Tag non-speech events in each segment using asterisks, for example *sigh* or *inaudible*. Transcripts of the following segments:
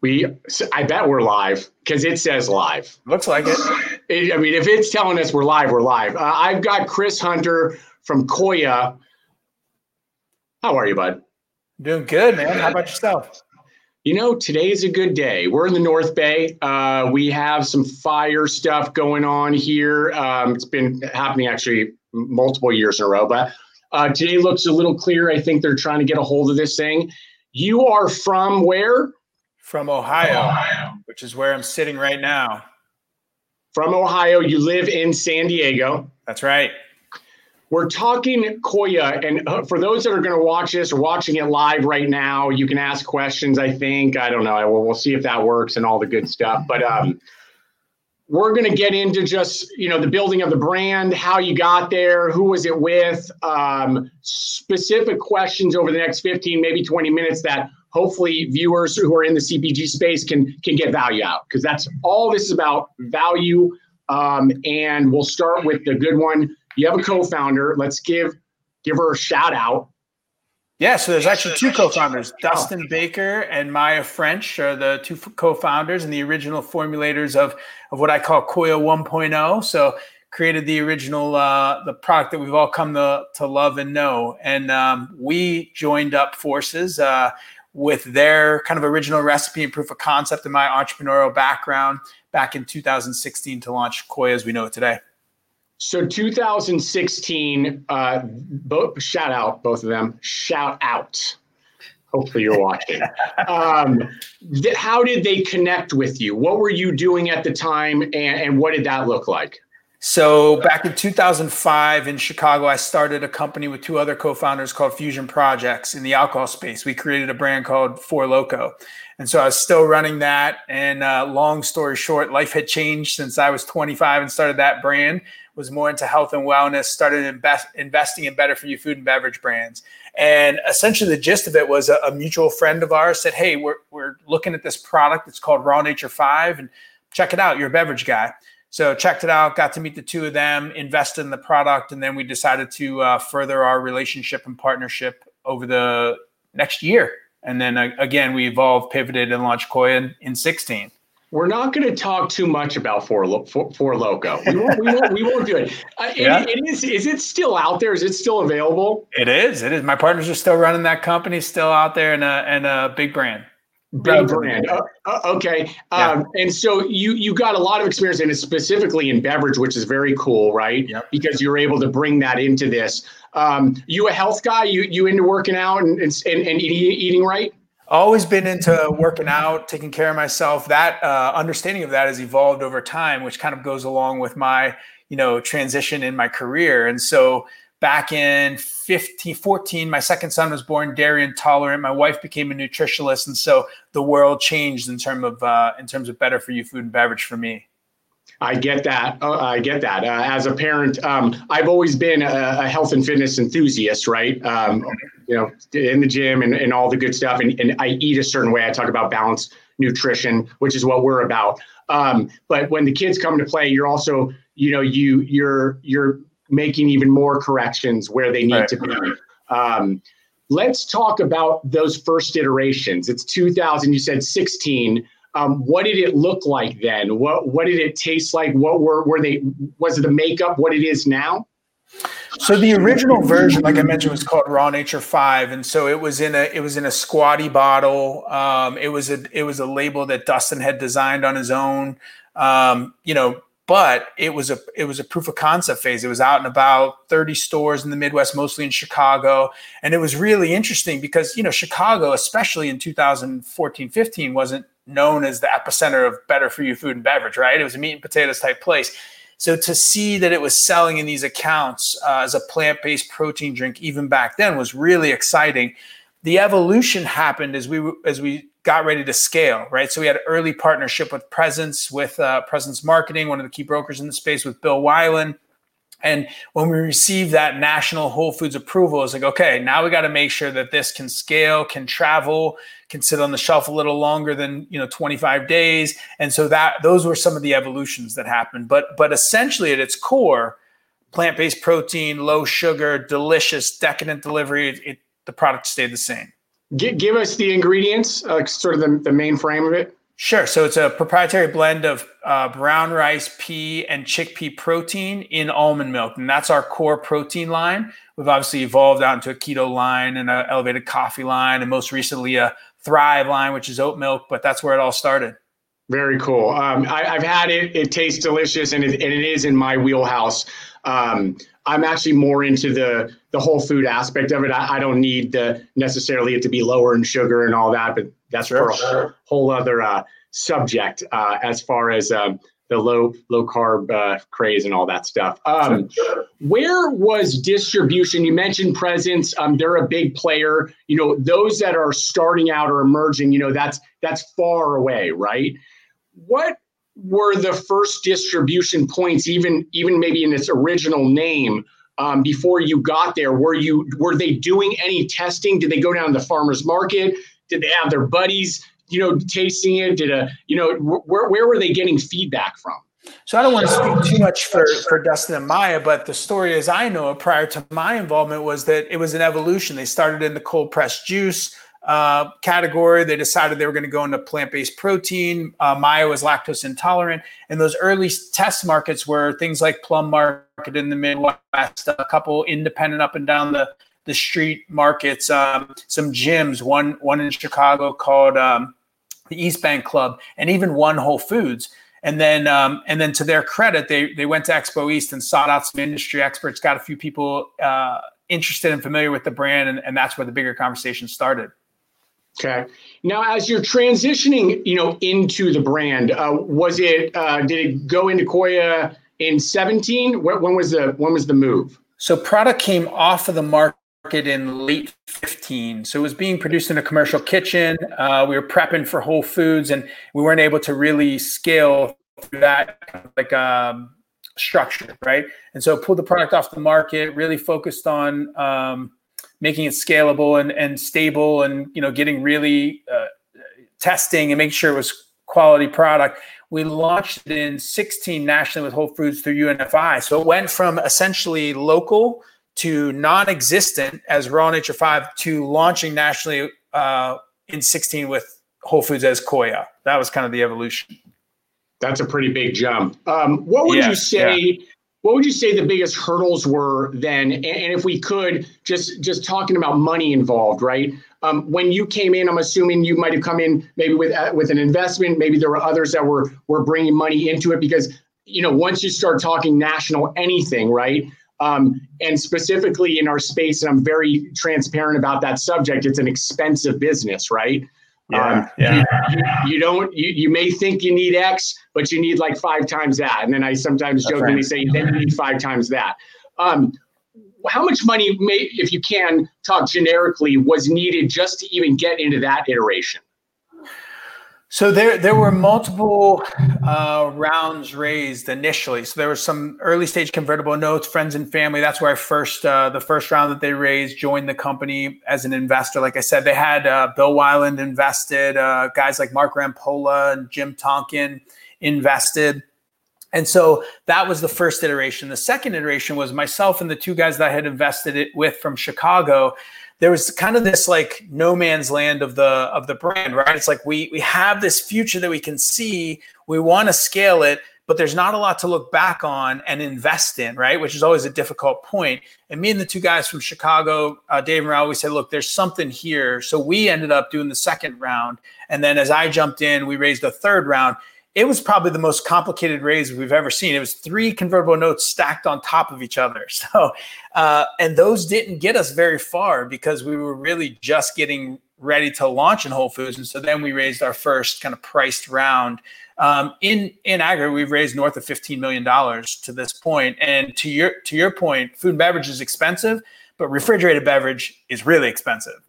We, I bet we're live because it says live. Looks like it. *sighs* it. I mean, if it's telling us we're live, we're live. Uh, I've got Chris Hunter from Koia. How are you, bud? Doing good, man. How about yourself? You know, today's a good day. We're in the North Bay. Uh, we have some fire stuff going on here. Um, it's been happening actually multiple years in a row, but uh, today looks a little clear. I think they're trying to get a hold of this thing. You are from where? From Ohio, Ohio, which is where I'm sitting right now. From Ohio, you live in San Diego. That's right. We're talking Koia, and uh, for those that are going to watch this or watching it live right now, you can ask questions. I think I don't know. We'll, we'll see if that works and all the good stuff. But um, we're going to get into just you know the building of the brand, how you got there, who was it with, um, specific questions over the next 15, maybe 20 minutes that hopefully viewers who are in the CPG space can can get value out because that's all this is about value. Um, and we'll start with the good one. You have a co-founder. Let's give give her a shout out. Yeah, so there's actually two co-founders. Dustin Baker and Maya French are the two co-founders and the original formulators of of what I call Koia 1.0. So created the original uh, the product that we've all come to, to love and know. And um, we joined up forces. Uh, with their kind of original recipe and proof of concept in my entrepreneurial background back in 2016 to launch Koia as we know it today. So 2016, uh, both shout out both of them. Shout out. Hopefully you're watching. *laughs* um, th- how did they connect with you? What were you doing at the time, and, and what did that look like? So back in 2005 in Chicago, I started a company with two other co-founders called Phusion Projects in the alcohol space. We created a brand called Four Loco, and so I was still running that. And uh, long story short, life had changed since I was 25 and started that brand. Was more into health and wellness. Started invest, investing in better for you food and beverage brands. And essentially, the gist of it was a, a mutual friend of ours said, "Hey, we're we're looking at this product. It's called Raw Nature Five, and check it out. You're a beverage guy." So checked it out, got to meet the two of them, invested in the product, and then we decided to uh, further our relationship and partnership over the next year. And then uh, again, we evolved, pivoted, and launched Koia in, in 16. We're not going to talk too much about Four, Four, Four Loco. We won't, we, won't, we won't do it. Uh, yeah. it, it is, is it still out there? Is it still available? It is. It is. My partners are still running that company, still out there, and a, and a big brand. Big brand. Uh, uh, okay. Yeah. Um, and so you you got a lot of experience in it, specifically in beverage, which is very cool, right? Yep. Because you're able to bring that into this. Um, you a health guy? You you into working out and and, and, and eating, eating right? Always been into working out, taking care of myself. That uh, understanding of that has evolved over time, which kind of goes along with my you know transition in my career. And so back in 15, 14, my second son was born dairy intolerant. My wife became a nutritionist. And so the world changed in terms of, uh, in terms of better for you food and beverage for me. I get that. Uh, I get that. Uh, as a parent, um, I've always been a, a, health and fitness enthusiast, right? Um, you know, in the gym and, and all the good stuff. And, and, I eat a certain way. I talk about balanced nutrition, which is what we're about. Um, but when the kids come to play, you're also, you know, you you're you're making even more corrections where they need right. to be. Um, let's talk about those first iterations. It's 2000, you said 16. Um, what did it look like then? What what did it taste like? What were were they? Was it the makeup? What it is now? So the original version, like I mentioned, was called Raw Nature Five, and so it was in a it was in a squatty bottle. Um, it was a it was a label that Dustin had designed on his own. Um, you know, but it was a it was a proof of concept phase. It was out in about 30 stores in the Midwest, mostly in Chicago, and it was really interesting because you know Chicago, especially in 2014, 15, wasn't known as the epicenter of better for you food and beverage, right? It was a meat and potatoes type place. So to see that it was selling in these accounts uh, as a plant based protein drink even back then was really exciting. The evolution happened as we as we got ready to scale, right? So we had an early partnership with Presence, with uh, Presence Marketing, one of the key brokers in the space, with Bill Weiland. And when we received that national Whole Foods approval, it's like, okay, now we got to make sure that this can scale, can travel, can sit on the shelf a little longer than you know 25 days. And so that those were some of the evolutions that happened. But but essentially at its core, plant-based protein, low sugar, delicious, decadent delivery, it, the product stayed the same. G- give us the ingredients, uh, sort of the, the main frame of it. Sure. So it's a proprietary blend of uh, brown rice, pea, and chickpea protein in almond milk. And that's our core protein line. We've obviously evolved out into a keto line and an elevated coffee line, and most recently a Thrive line, which is oat milk. But that's where it all started. Very cool. Um, I, have had it. It tastes delicious, and it, and it is in my wheelhouse. Um, I'm actually more into the the whole food aspect of it. I, I, don't need the necessarily it to be lower in sugar and all that, but that's sure. for a whole, whole other uh, subject uh, as far as um, the low low carb uh, craze and all that stuff. Um, where was distribution? You mentioned presence. Um, they're a big player. You know, those that are starting out or emerging. You know, that's that's far away, right? What were the first distribution points, even even maybe in its original name, um, before you got there? Were you were they doing any testing? Did they go down to the farmers market? Did they have their buddies, you know, tasting it? Did a you know where where were they getting feedback from? So I don't want to speak too much for, for Dustin and Maya, but the story as I know it prior to my involvement was that it was an evolution. They started in the cold pressed juice uh, category. They decided they were going to go into plant based protein. Uh, Maya was lactose intolerant. And those early test markets were things like Plum Market in the Midwest, a couple independent up and down the, the street markets, um, some gyms, one, one in Chicago called um, the East Bank Club, and even one Whole Foods. And then, um, and then to their credit, they they went to Expo East and sought out some industry experts, got a few people uh, interested and familiar with the brand, and, and that's where the bigger conversation started. Okay. Now, as you're transitioning, you know, into the brand, uh, was it uh, did it go into Koia in 17? When was the when was the move? So, product came off of the market in late 15. So, it was being produced in a commercial kitchen. Uh, we were prepping for Whole Foods, and we weren't able to really scale that like um, structure, right? And so, pulled the product off the market, really focused on. Um, making it scalable and, and stable and you know getting really uh, testing and making sure it was quality product. We launched it in 16 nationally with whole foods through unfi so it went from essentially local to non-existent as raw nature 5 to launching nationally uh, in 16 with whole foods as koia. That was kind of the evolution. That's a pretty big jump. Um, what would yeah, you say yeah what would you say the biggest hurdles were then? And, if we could just just talking about money involved right? Um, when you came in i'm assuming you might have come in maybe with uh, with an investment. Maybe there were others that were were bringing money into it because you know once you start talking national anything right? Um, and specifically in our space and i'm very transparent about that subject it's an expensive business right yeah, um, yeah. You, you, don't. You, you may think you need X, but you need like five times that. And then I sometimes That's jokingly right. say, then you need five times that. Um, how much money, may, if you can talk generically, was needed just to even get into that iteration? So there, there were multiple uh, rounds raised initially. So there was some early stage convertible notes, friends and family. That's where I first, uh, the first round that they raised, joined the company as an investor. Like I said, they had uh, Bill Weiland invested, uh, guys like Mark Rampolla and Jim Tonkin invested. And so that was the first iteration. The second iteration was myself and the two guys that I had invested it with from Chicago there was kind of this like no man's land of the of the brand, right? It's like we we have this future that we can see, we want to scale it, but there's not a lot to look back on and invest in, right? Which is always a difficult point. And me and the two guys from Chicago, uh, Dave and Raul, we said, look, there's something here. So we ended up doing the second round, and then as I jumped in, we raised a third round it was probably the most complicated raise we've ever seen. It was three convertible notes stacked on top of each other. *laughs* So, uh, and those didn't get us very far because we were really just getting ready to launch in Whole Foods. And so then we raised our first kind of priced round. Um, in in aggregate, we've raised north of fifteen million dollars to this point. And to your to your point, food and beverage is expensive, but refrigerated beverage is really expensive.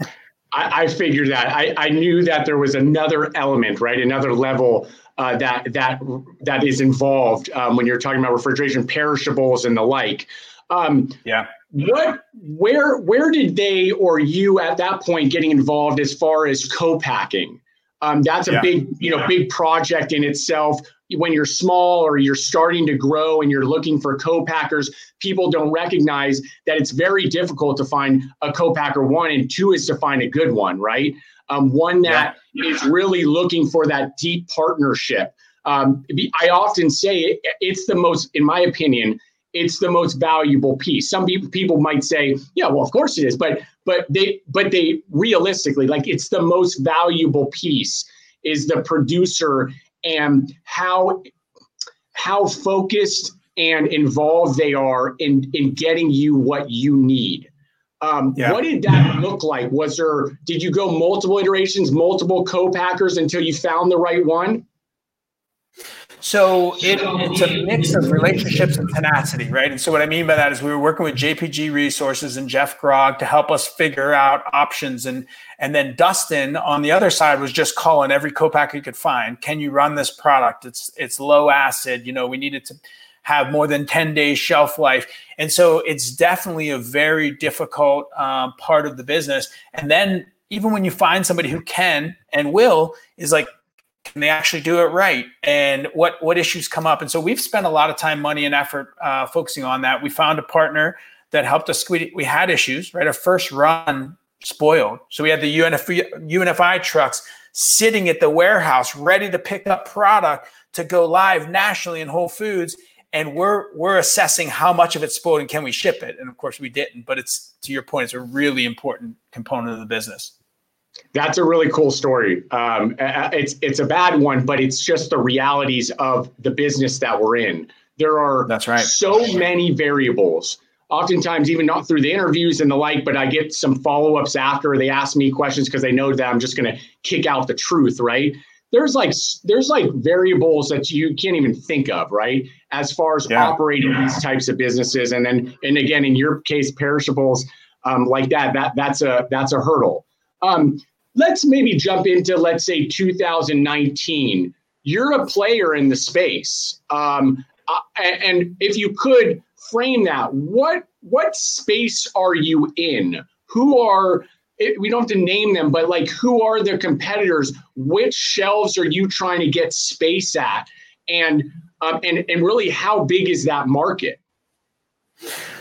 *laughs* I, I figured that. I, I knew that there was another element, right? Another level uh, that that that is involved um, when you're talking about refrigeration, perishables, and the like. Um, yeah. What, where, where did they or you at that point getting involved as far as co-packing? Um, that's a yeah. big, you know, yeah. big project in itself. When you're small or you're starting to grow and you're looking for co-packers, people don't recognize that it's very difficult to find a co-packer one, and two is to find a good one, right? Um, one that yeah. is really looking for that deep partnership. Um, I often say it, it's the most, in my opinion, it's the most valuable piece. Some people people might say, yeah, well, of course it is, but but they but they realistically like it's the most valuable piece is the producer and how how focused and involved they are in in getting you what you need. Um, yeah. What did that look like? Was there did you go multiple iterations, multiple co-packers until you found the right one? So it, it's a mix of relationships and tenacity, right? And so what I mean by that is we were working with JPG Resources and Jeff Grogg to help us figure out options, and and then Dustin on the other side was just calling every co-packer he could find. Can you run this product? It's it's low acid. You know, we needed to have more than 10 days shelf life. And so it's definitely a very difficult um, part of the business. And then even when you find somebody who can and will, is like can they actually do it right. And what what issues come up? And so we've spent a lot of time money and effort uh, focusing on that. We found a partner that helped us we, we had issues right? Our first run spoiled. So we had the UNF, unfi trucks sitting at the warehouse ready to pick up product to go live nationally in whole foods. And we're we're assessing how much of it's spoiled and can we ship it? And of course we didn't but it's to your point it's a really important component of the business that's a really cool story. Um, it's it's a bad one, but it's just the realities of the business that we're in. There are that's right. so many variables. Oftentimes, even not through the interviews and the like, but I get some follow ups after they ask me questions because they know that I'm just going to kick out the truth, right? There's like there's like variables that you can't even think of, right? As far as yeah. operating these types of businesses, and then and again, in your case, perishables um, like that, that that's a that's a hurdle. Um, let's maybe jump into, let's say, 2019. You're a player in the space. Um, uh, and if you could frame that, what what space are you in? Who are we don't have to name them, but like who are the competitors? Which shelves are you trying to get space at? And um, and and really, how big is that market?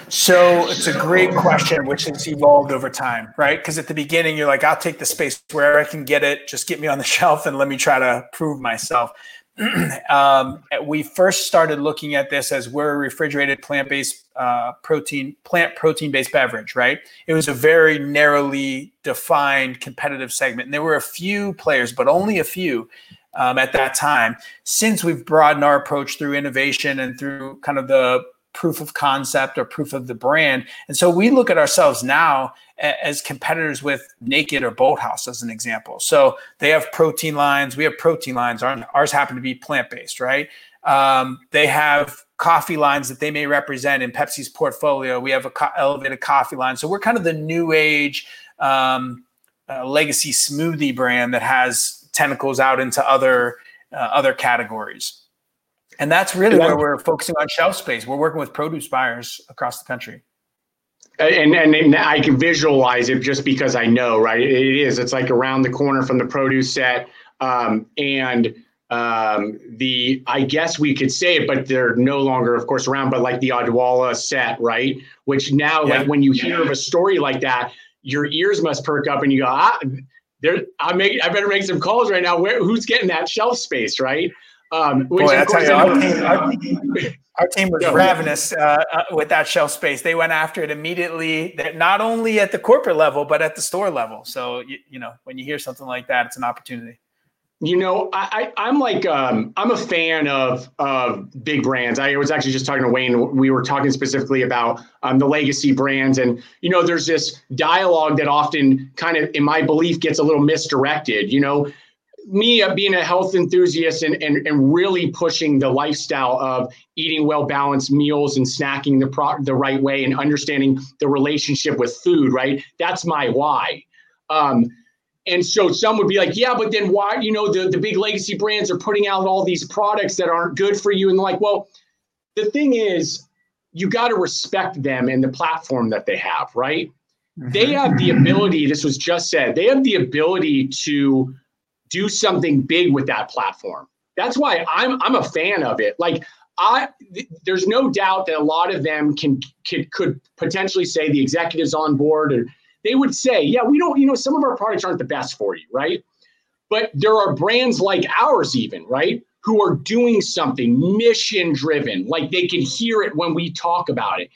So it's a great question, which has evolved over time, right? Because at the beginning, you're like, I'll take the space wherever I can get it. Just get me on the *laughs* shelf and let me try to prove myself. *clears throat* um, we first started looking at this as we're a refrigerated plant-based uh, protein, plant protein-based beverage, right? It was a very narrowly defined competitive segment, and there were a few players, but only a few um, at that time. Since we've broadened our approach through innovation and through kind of the proof of concept or proof of the brand. And so we look at ourselves now as competitors with Naked or Bolthouse as an example. So they have protein lines, we have protein lines. Ours happen to be plant based, right? Um, they have coffee lines that they may represent in Pepsi's portfolio. We have a co- elevated coffee line. So we're kind of the new age um, uh, legacy smoothie brand that has tentacles out into other uh, other categories. And that's really where we're focusing on shelf space. We're working with produce buyers across the country. And, and, and I can visualize it just because I know, right? It is. It's like around the corner from the produce set. Um, and um, the, I guess we could say it, but they're no longer, of course, around, but like the Odwalla set, right? Which now, yeah. like when you hear of a story like that, your ears must perk up and you go, ah, there, I make, I better make some calls right now. Where, who's getting that shelf space, right? Um, Boy, I tell you, our team, our, *laughs* our team was ravenous uh, uh, with that shelf space. They went after it immediately, not only at the corporate level, but at the store level. So, you, you know, when you hear something like that, it's an opportunity. You know, I, I am like um, I'm a fan of of big brands. I was actually just talking to Wayne. We were talking specifically about um, the legacy brands, and you know, there's this dialogue that often kind of, in my belief, gets a little misdirected. You know, me uh, being a health enthusiast and, and, and really pushing the lifestyle of eating well balanced meals and snacking the pro- the right way and understanding the relationship with food right? That's my why. Um, and so some would be like yeah but then why you know the, the big legacy brands are putting out all these products that aren't good for you. And like well the thing is you got to respect them and the platform that they have right? Mm-hmm. they have the ability this was just said they have the ability to do something big with that platform. that's why I'm I'm a fan of it. Like I, th- there's no doubt that a lot of them can, could potentially say the executives on board, or they would say, yeah, we don't, you know, some of our products aren't the best for you, right? But there are brands like ours, even right, who are doing something mission driven, like they can hear it when we talk about it,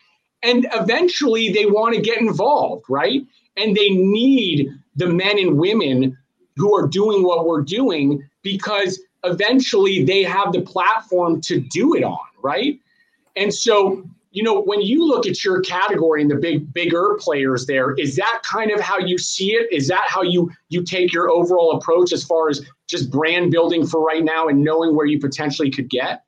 and eventually they want to get involved, right? And they need the men and women who are doing what we're doing because eventually they have the platform to do it on, right? And so, you know, when you look at your category and the big bigger players there, is that kind of how you see it? Is that how you you take your overall approach as far as just brand building for right now and knowing where you potentially could get?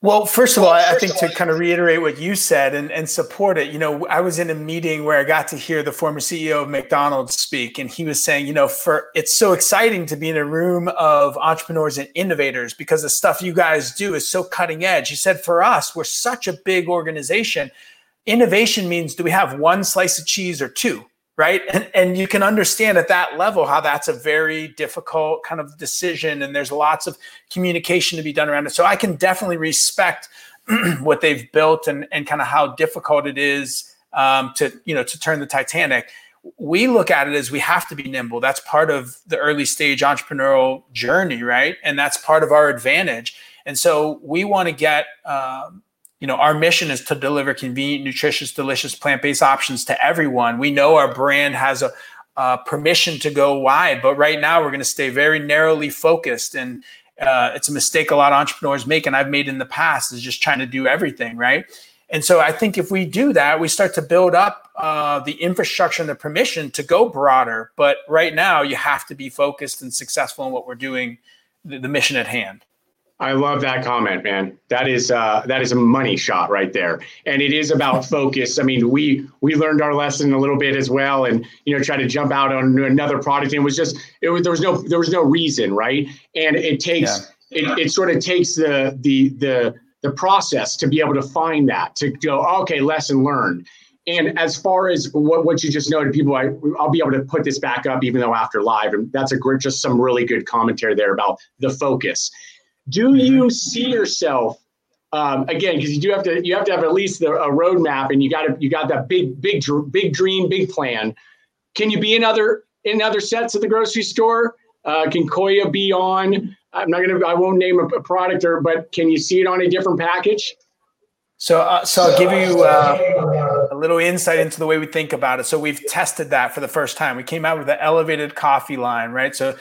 Well, first of all, I think to kind of reiterate what you said and, and support it, you know, I was in a meeting where I got to hear the former CEO of McDonald's speak, and he was saying, you know, for it's so exciting to be in a room of entrepreneurs and innovators because the stuff you guys do is so cutting edge. He said, for us, we're such a big organization. Innovation means do we have one slice of cheese or two? Right? And, and you can understand at that level how that's a very difficult kind of decision and there's lots of communication to be done around it. So i can definitely respect *clears throat* what they've built and, and kind of how difficult it is um, to you know to turn the titanic. We look at it as we have to be nimble. That's part of the early stage entrepreneurial journey right? And that's part of our advantage. And so we want to get um, you know our mission is to deliver convenient nutritious delicious plant-based options to everyone. We know our brand has a, a permission to go wide but right now we're going to stay very narrowly focused. And uh, it's a mistake a lot of entrepreneurs make and i've made in the past is just trying to do everything right? And so i think if we do that we start to build up uh, the infrastructure and the permission to go broader. But right now you have to be focused and successful in what we're doing the, the mission at hand I love that comment, man. That is uh, that is a money shot right there, and it is about *laughs* focus. I mean, we we learned our lesson a little bit as well, and you know, try to jump out on another product, and it was just it was there was no there was no reason, right? And it takes yeah. it, it sort of takes the the the the process to be able to find that to go okay, lesson learned. And as far as what, what you just noted, people, I, I'll be able to put this back up even though after live, and that's a great, just some really good commentary there about the focus do you see yourself um, again because you do have to you have to have at least the, a roadmap and you got to you got that big big big dream big plan. Can you be in other in other sets at the grocery store? Uh, can koia be on? I'm not gonna i won't name a, a product or but can you see it on a different package? So, uh, so I'll give you uh, little insight into the way we think about it. So we've tested that for the first time. We came out with the elevated coffee line, right? So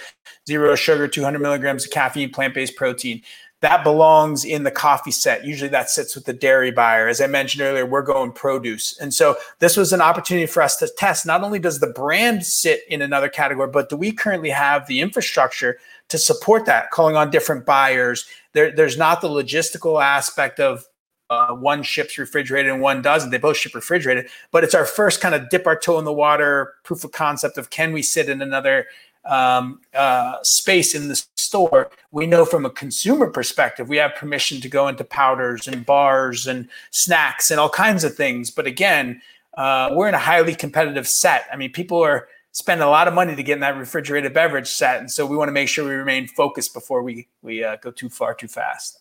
zero sugar, 200 milligrams of caffeine, plant-based protein. That belongs in the coffee set. Usually that sits with the dairy buyer. As I mentioned earlier, we're going produce. And so this was an opportunity for us to test not only does the brand sit in another category, but do we currently have the infrastructure to support that, calling on different buyers? There, there's not the logistical aspect of uh, one ships refrigerated and one doesn't. They both ship refrigerated, but it's our first kind of dip our toe in the water proof of concept of can we sit in another um, uh, space in the store. We know from a consumer perspective, we have permission to go into powders and bars and snacks and all kinds of things. But again, uh, we're in a highly competitive set. I mean, people are spending a lot of money to get in that refrigerated beverage set, and so we want to make sure we remain focused before we we uh, go too far too fast.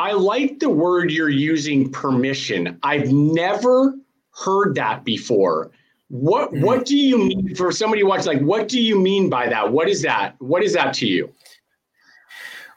I like the word you're using permission. I've never heard that before. What mm. what do you mean for somebody watching like what do you mean by that? What is that? What is that to you?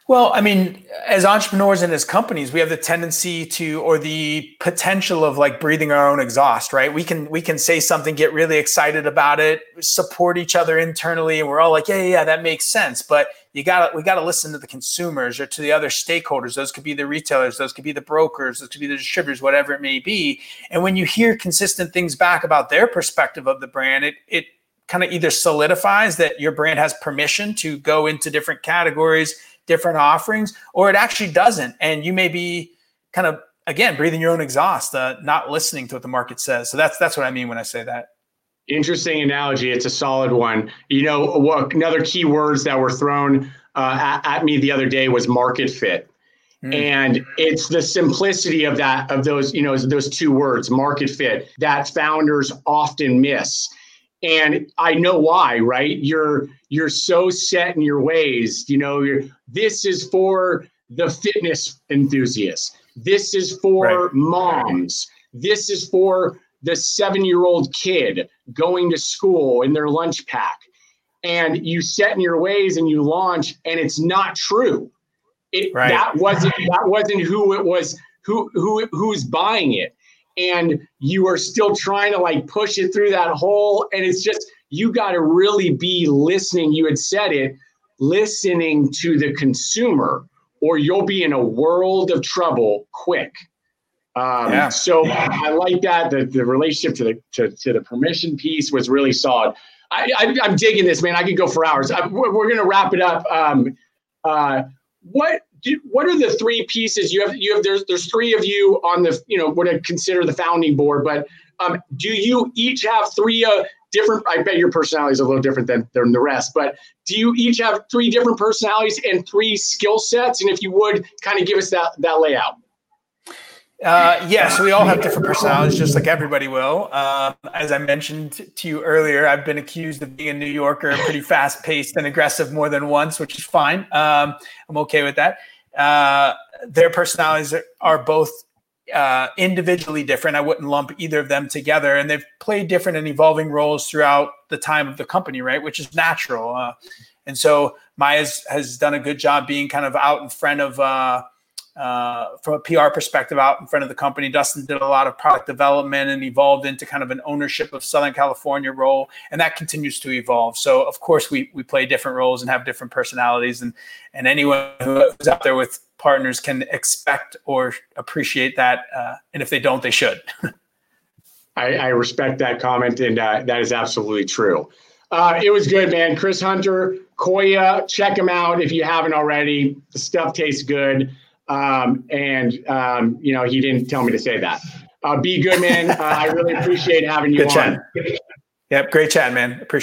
Well, I mean, as entrepreneurs and as companies, we have the tendency to, or the potential of like breathing our own exhaust, right? We can we can say something, get really excited about it, support each other internally, and we're all like, yeah, yeah, yeah that makes sense. But you got we got to listen to the consumers or to the other stakeholders. Those could be the retailers, those could be the brokers, those could be the distributors, whatever it may be. And when you hear consistent things back about their perspective of the brand, it it kind of either solidifies that your brand has permission to go into different categories different offerings, or it actually doesn't. And you may be kind of again breathing your own exhaust, uh, not listening to what the market says. So that's that's what I mean when I say that. Interesting analogy. It's a solid one. You know, what, another key words that were thrown uh, at, at, me the other day was market fit. Mm. And it's the simplicity of that, of those, you know, those two words, market fit, that founders often miss. and I know why, right? You're you're so set in your ways. You know, you're this is for the fitness enthusiasts. This is for right. moms. This is for the seven-year-old kid going to school in their lunch pack. And you set in your ways and you launch, and it's not true. It right. that wasn't that wasn't who it was who who who's buying it and you are still trying to like push it through that hole and it's just you got to really be listening you had said it listening to the consumer or you'll be in a world of trouble quick um, yeah. so i like that the, the relationship to the to, to the permission piece was really solid I, I, am digging this man i could go for hours I, we're, we're going to wrap it up um, uh, what what are the three pieces you have? You have there's there's three of you on the you know what I consider the founding board, but um, do you each have three uh, different? I bet your personality is a little different than than the rest, but do you each have three different personalities and three skill sets? And if you would, kind of give us that that layout. Uh, yes, we all have different personalities, just like everybody will. Uh, as I mentioned to you earlier, I've been accused of being a New Yorker, pretty fast paced and aggressive more than once, which is fine. Um, I'm okay with that. Uh, their personalities are both uh, individually different. I wouldn't lump either of them together, and they've played different and evolving roles throughout the time of the company, right? Which is natural. Uh, and so Maya has done a good job being kind of out in front of uh, from a PR perspective out in front of the company. Dustin did a lot of product development and evolved into kind of an ownership of Southern California role, and that continues to evolve. So of course we we play different roles and have different personalities, and and anyone who's out there with partners can expect or appreciate that, uh, and if they don't, they should. *laughs* I, I, respect that comment, and uh, that is absolutely true. Uh, it was good, man. Chris Hunter, Koia, check him out if you haven't already. The stuff tastes good. Um, and um, you know, he didn't tell me to say that. Uh, be good, man. Uh, I really appreciate having you good on. Chat. Yep, great chat, man. Appreciate.